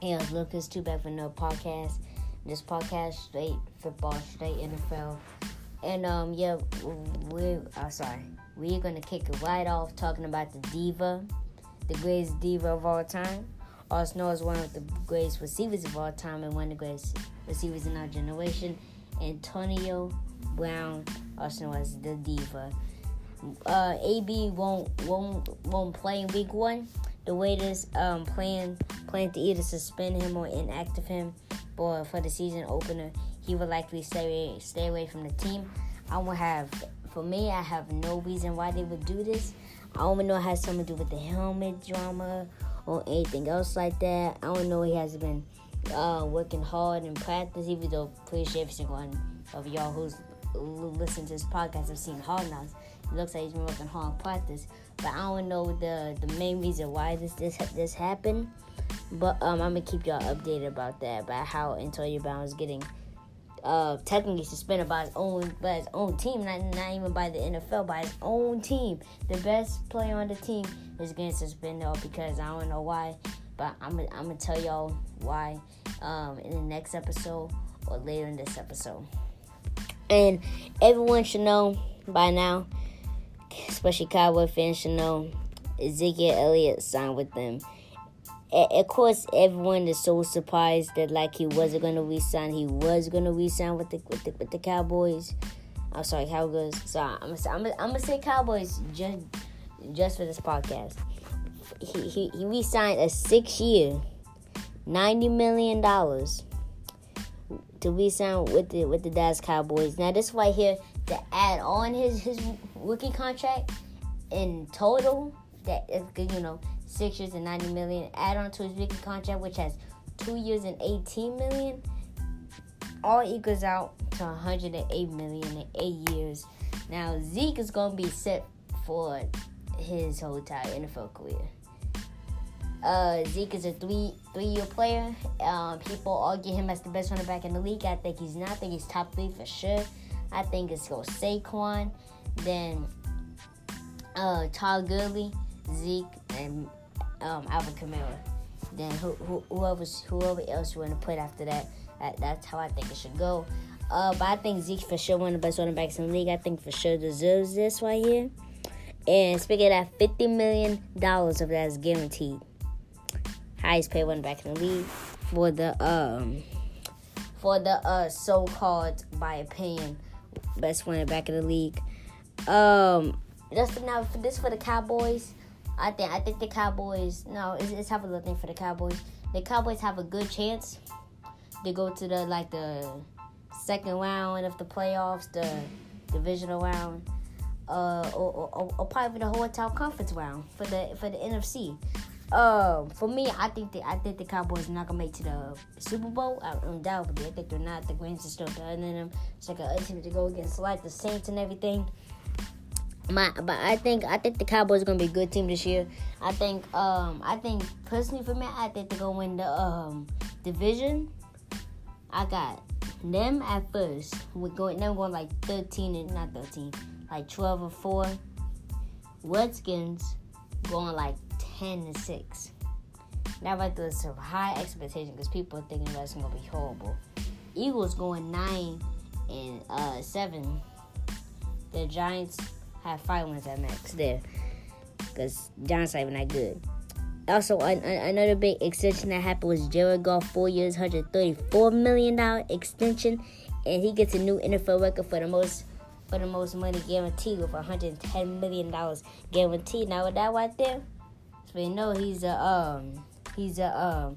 Yeah, Lucas, too bad for no podcast. This podcast straight football, straight NFL, and um, yeah, we. Uh, sorry, we're gonna kick it right off talking about the diva, the greatest diva of all time. Also known as one of the greatest receivers of all time and one of the greatest receivers in our generation, Antonio Brown, also known as the diva. Uh, AB won't won't won't play in week one the Raiders um, plan plan to either suspend him or inactive him for for the season opener. He would likely stay stay away from the team. I will have for me. I have no reason why they would do this. I don't know it has something to do with the helmet drama or anything else like that. I don't know he has been uh, working hard in practice, even though pretty sure every single one of y'all who's listened to this podcast have seen Hard Knocks. Looks like he's been working hard in practice but I don't know the the main reason why this this this happened. But um, I'm gonna keep y'all updated about that, about how Antonio Brown is getting uh technically suspended by his own by his own team, not not even by the NFL, by his own team. The best player on the team is getting suspended because I don't know why, but I'm I'm gonna tell y'all why um in the next episode or later in this episode. And everyone should know by now especially Cowboy fans should know Ezekiel Elliott signed with them. of course, everyone is so surprised that like he wasn't gonna resign. He was gonna resign with the with the, with the Cowboys. I'm sorry, Cowboys. So I'm gonna I'm gonna, I'm gonna say Cowboys just just for this podcast. He he, he re-signed a six year, ninety million dollars to re-sign with the with the Dallas Cowboys. Now this right here to add on his his rookie contract in total that is you know six years and 90 million add on to his rookie contract which has two years and 18 million all equals out to 108 million in eight years now zeke is going to be set for his whole entire nfl career uh, Zeke is a three three year player. Um, people argue him as the best running back in the league. I think he's not. I think he's top three for sure. I think it's go Saquon, then uh, Todd Gurley, Zeke, and um, Alvin Kamara. Then who, who, whoever whoever else you want to put after that, that, that's how I think it should go. Uh, but I think Zeke for sure one of the best running backs in the league. I think for sure deserves this right here. And speaking of that, fifty million dollars of that is guaranteed. Highest paid running back in the league for the um for the uh so-called by opinion best running back in the league. Um, just now for this for the Cowboys. I think I think the Cowboys. No, it's, it's have a little thing for the Cowboys. The Cowboys have a good chance to go to the like the second round of the playoffs, the divisional round, uh, or, or, or probably the whole conference round for the for the NFC. Um, for me, I think that I think the Cowboys are not gonna make to the Super Bowl. I'm undoubtedly, I think they're not. The Rams are still better than them. It's like a team to go against like the Saints and everything. My, but I think I think the Cowboys are gonna be a good team this year. I think um I think personally for me, I think they're gonna win the um division. I got them at first. We're going them going like thirteen and not thirteen, like twelve or four. Redskins going like 10 and 6. Now, right there, some high expectation because people are thinking that's going to be horrible. Eagles going 9 and uh, 7. The Giants have five wins at max there because Giants are even that good. Also, an, an, another big extension that happened was Jared Goff, four years, $134 million extension, and he gets a new NFL record for the most for the most money guaranteed with $110 million guaranteed. Now, with that right there, so you know he's a um he's a um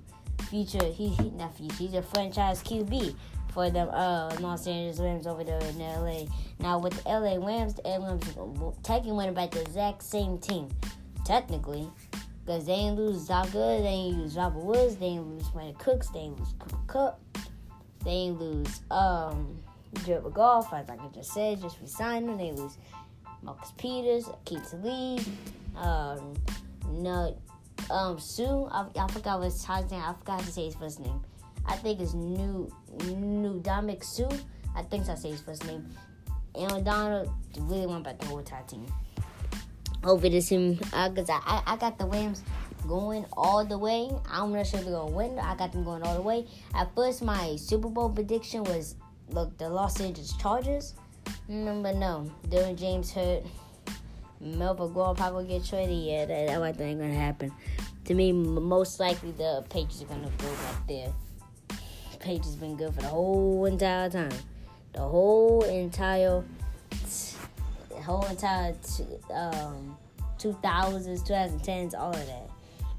future he, he not future he's a franchise QB for the uh, Los Angeles Rams over there in LA. Now with the LA Rams, the LA Rams taking went about the exact same team, technically, because they ain't lose Zach they ain't lose Robert Woods, they ain't lose Brandin Cooks, they ain't lose Cooper Kupp, they ain't lose um Jared Goff, as I just said, just resign them. They lose Marcus Peters, Keith Lee, um, no, um, Suh. I, I forgot what his name. I forgot to say his first name. I think it's New New Dominic Suh. I think I say his first name. And Donald really went back the whole entire team. Over this him, uh, cause I, I, I got the Rams going all the way. I'm not sure if they're gonna win. I got them going all the way. At first, my Super Bowl prediction was look the Los Angeles Chargers. Mm, but no, Derwin James hurt. Melvin Gordon probably get traded. Yeah, that, that ain't gonna happen. To me, most likely the Patriots are gonna go back there. Patriots been good for the whole entire time. The whole entire, the whole entire um, 2000s, 2010s, all of that.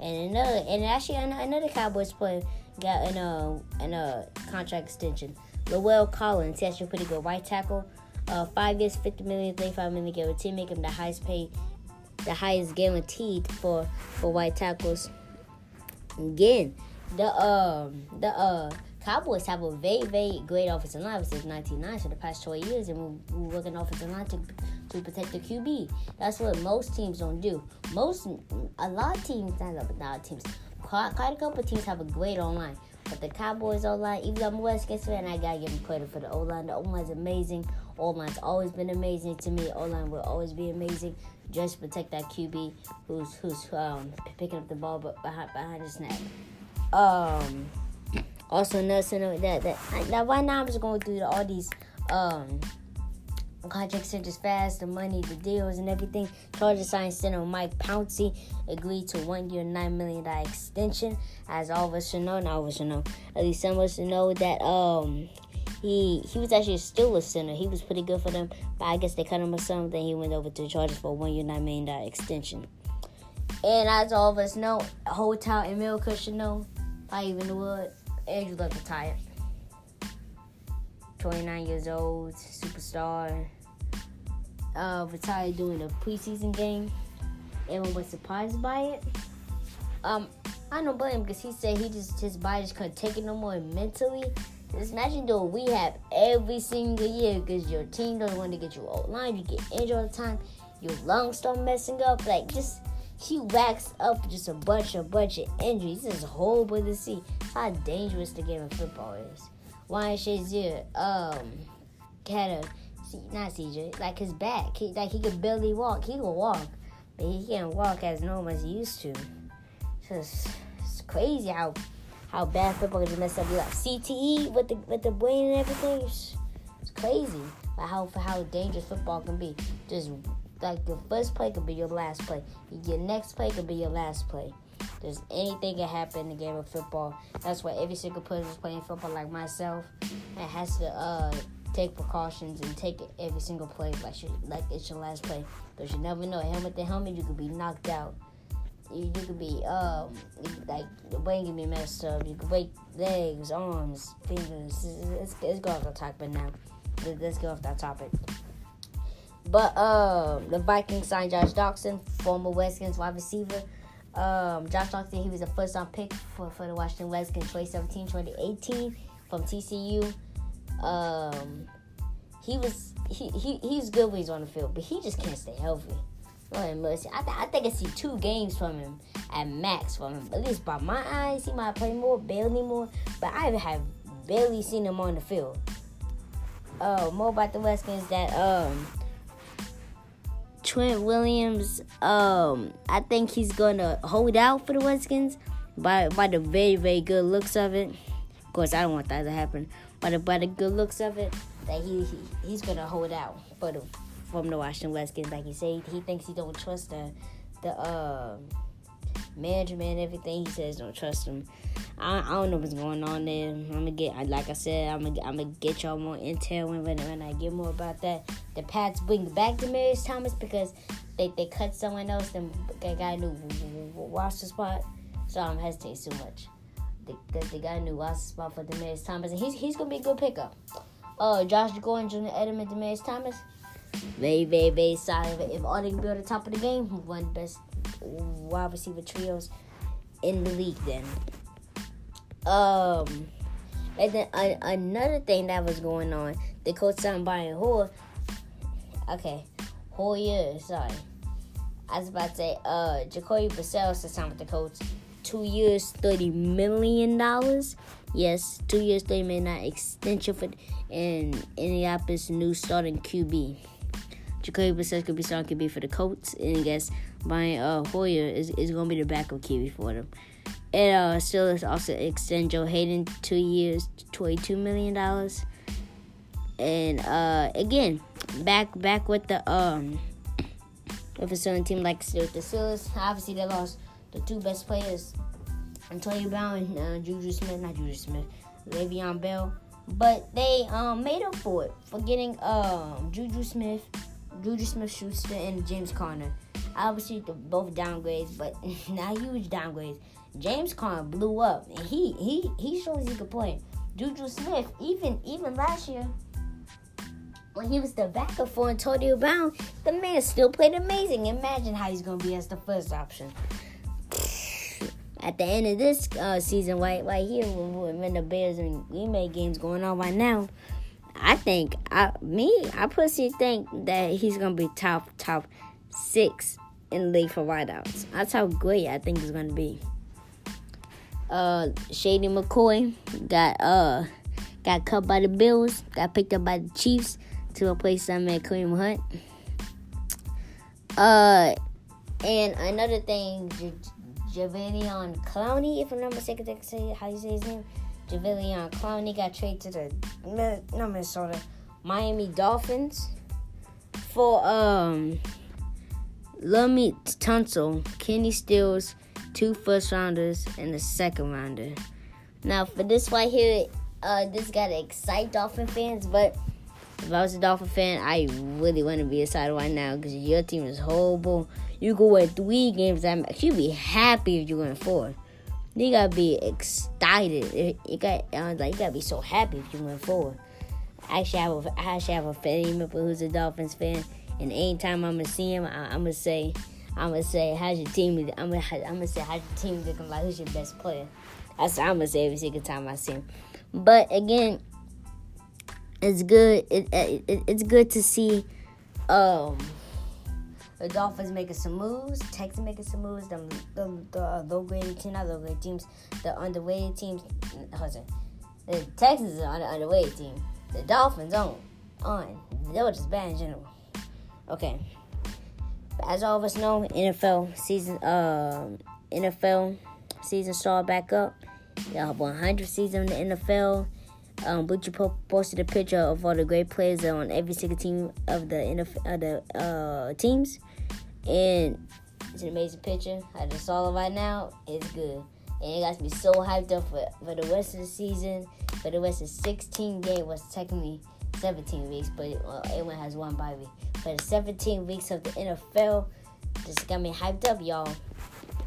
And another, and actually another Cowboys player got in a in a contract extension. La'el Collins, he actually pretty good right tackle. Uh, five years, 50 million, 35 million guaranteed, make him the highest paid, the highest guaranteed for for white tackles. Again, the um the uh Cowboys have a very very great offensive line since 1990 for the past 20 years, and we're, we're working offensive line to to protect the QB. That's what most teams don't do. Most a lot of teams, not a lot of teams, quite, quite a couple teams have a great online. But the Cowboys O line, even though I'm a Redskins fan, I gotta give them credit for the O line. The O line's amazing. O line's always been amazing to me. O line will always be amazing. Just protect that QB who's who's um, picking up the ball behind behind the snap. Um, also another that that now right now I'm just going through all these um contracts are just fast, the money, the deals, and everything. Chargers signed center Mike Pouncey agreed to one year, $9 million extension. As all of us should know, not all of us should know, at least some of us should know that um he he was actually still a center. He was pretty good for them, but I guess they cut him or something. He went over to the Chargers for one year, $9 million extension. And as all of us know, Hotel and America should know, I even it, Andrew Luck retired. 29 years old, superstar. Uh, retired during a preseason game. Everyone was surprised by it. Um, I don't blame him because he said he just his body just couldn't take it no more mentally. Just imagine doing rehab every single year because your team doesn't want to get you old line, you get injured all the time, your lungs start messing up. Like just he racks up just a bunch, a bunch of injuries. This is horrible to see how dangerous the game of football is. Ryan Shazier, um, had a not CJ, like his back. He, like he could barely walk. He could walk, but he can't walk as normal as he used to. It's just it's crazy how how bad football can mess up your life. CTE with the with the brain and everything. It's, it's crazy. Like how how dangerous football can be. Just like your first play could be your last play. Your next play could be your last play. There's anything can happen in the game of football. That's why every single person who's playing football, like myself, and has to uh, take precautions and take every single play like like it's your last play. Because you never know. Helmet to helmet, you could be knocked out. You, you could be um like the brain can be messed up. You could break legs, arms, fingers. Let's, let's go off the topic now. Let's go off that topic. But um, the Vikings signed Josh Doctson, former Redskins wide receiver. Um, Josh Doctson, he was a first round pick for, for the Washington Redskins 2017 2018 from TCU. Um, he was he, he he's good when he's on the field, but he just can't stay healthy. Lord mercy. I, th- I think I see two games from him at max from him. At least by my eyes, he might play more, barely more, but I have barely seen him on the field. Oh, more about the Redskins that um Trent Williams, um, I think he's gonna hold out for the Redskins by by the very very good looks of it. Of course, I don't want that to happen, but the, by the good looks of it, that he, he he's gonna hold out for the from the Washington Redskins. Like he said, he thinks he don't trust the the uh, management, everything. He says don't trust him. I, I don't know what's going on there. I'm gonna get, like I said, I'm gonna, I'm gonna get y'all more intel when, when I get more about that. The Pats bring back Demaryius Thomas because they, they cut someone else. Then they got a new roster spot, so I'm hesitating too much. They, they, got a new roster spot for Demaryius Thomas, and he's he's gonna be a good pickup. Uh, Josh Gordon, Julian Edelman, Demaryius Thomas, very very very solid. If all they can be on the top of the game, one best wide receiver trios in the league. Then. Um, and then uh, another thing that was going on, the Colts signed Brian Hoyer. Okay, Hoyer, sorry. I was about to say, uh, Jacoby Brissett signed with the Colts. Two years, thirty million dollars. Yes, two years, thirty million dollar extension for in Indianapolis' new starting QB. Jacoby Brissett could be starting QB for the Colts, and I guess Brian uh, Hoyer is, is going to be the backup QB for them. And uh, still also extend Joe Haden two years, twenty-two million dollars. And uh, again, back back with the um with a certain team like the Steelers. Obviously, they lost the two best players, Antonio Brown and uh, Juju Smith, not Juju Smith, Le'Veon Bell. But they um, made up for it for getting um, Juju Smith, Juju Smith-Schuster, and James Conner. Obviously, both downgrades, but not huge downgrades. James Conner blew up, and he he he shows he could play. Juju Smith, even even last year, when he was the backup for Antonio Brown, the man still played amazing. Imagine how he's gonna be as the first option. At the end of this uh, season, right, right here, when, when the Bears and Green Bay games going on right now, I think I me I personally think that he's gonna be top top six in league for wideouts. That's how great I think he's gonna be. Uh, Shady McCoy got uh got cut by the Bills, got picked up by the Chiefs to replace them at Kareem Hunt. Uh, and another thing, J- Jadeveon Clowney, if I'm not mistaken, how you say his name. Jadeveon Clowney got traded to the not Minnesota, Miami Dolphins for um Laremy Tunsil, Kenny Stills, two first rounders, and a second rounder. Now for this right here, uh, this got to excite Dolphin fans, but if I was a Dolphin fan, I really want to be excited right now because your team is horrible. You go win three games. I'm you'd be happy if you win four. You gotta be excited. You got like you gotta be so happy if you went forward. I actually have a, I actually have a family member who's a Dolphins fan, and anytime I'm gonna see him, I, am gonna say, I'm gonna say, how's your team? I'm gonna I'm gonna say, how's your team looking like? Who's your best player? That's what I'm gonna say every single time I see him. But again, it's good. It, it, it's good to see um, the Dolphins making some moves, Texans making some moves. The the, the uh, low graded teams, not low graded teams, the underweighted teams. Listen, the Texans are on the underweighted team. The Dolphins on on. They were just bad in general. Okay. As all of us know, NFL season, um, NFL season started back up. Y'all 100 season in the NFL um, Butcher posted a picture of all the great players on every single team of the uh, the uh, teams, and it's an amazing picture. I just saw it right now. It's good, and it got me so hyped up for, for the rest of the season. For the rest of 16 games was technically 17 weeks, but well, everyone has one bye week. For the 17 weeks of the NFL, just got me hyped up, y'all.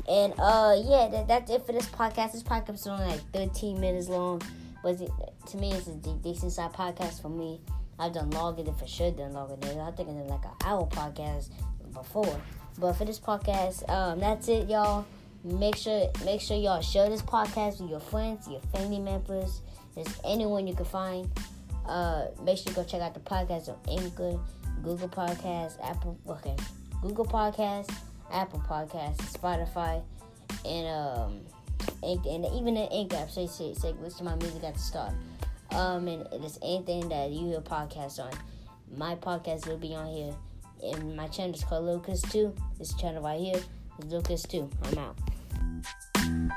And uh, yeah, that, that's it for this podcast. This podcast is only like 13 minutes long it to me it's a decent side podcast for me. I've done longer than for sure done longer than I think I did like an hour podcast before. But for this podcast, um, that's it, y'all. Make sure make sure y'all share this podcast with your friends, your family members, just anyone you can find. Uh, make sure you go check out the podcast on Anchor, Google Podcasts, Apple okay, Google Podcasts, Apple Podcasts, Spotify, and um Anchor, and even the Anchor app. Say, say, say, listen to my music at the start. Um, and it's anything that you hear podcasts on. My podcast will be on here, and my channel is called Lucas Two. This channel right here is Lucas Two. I'm out.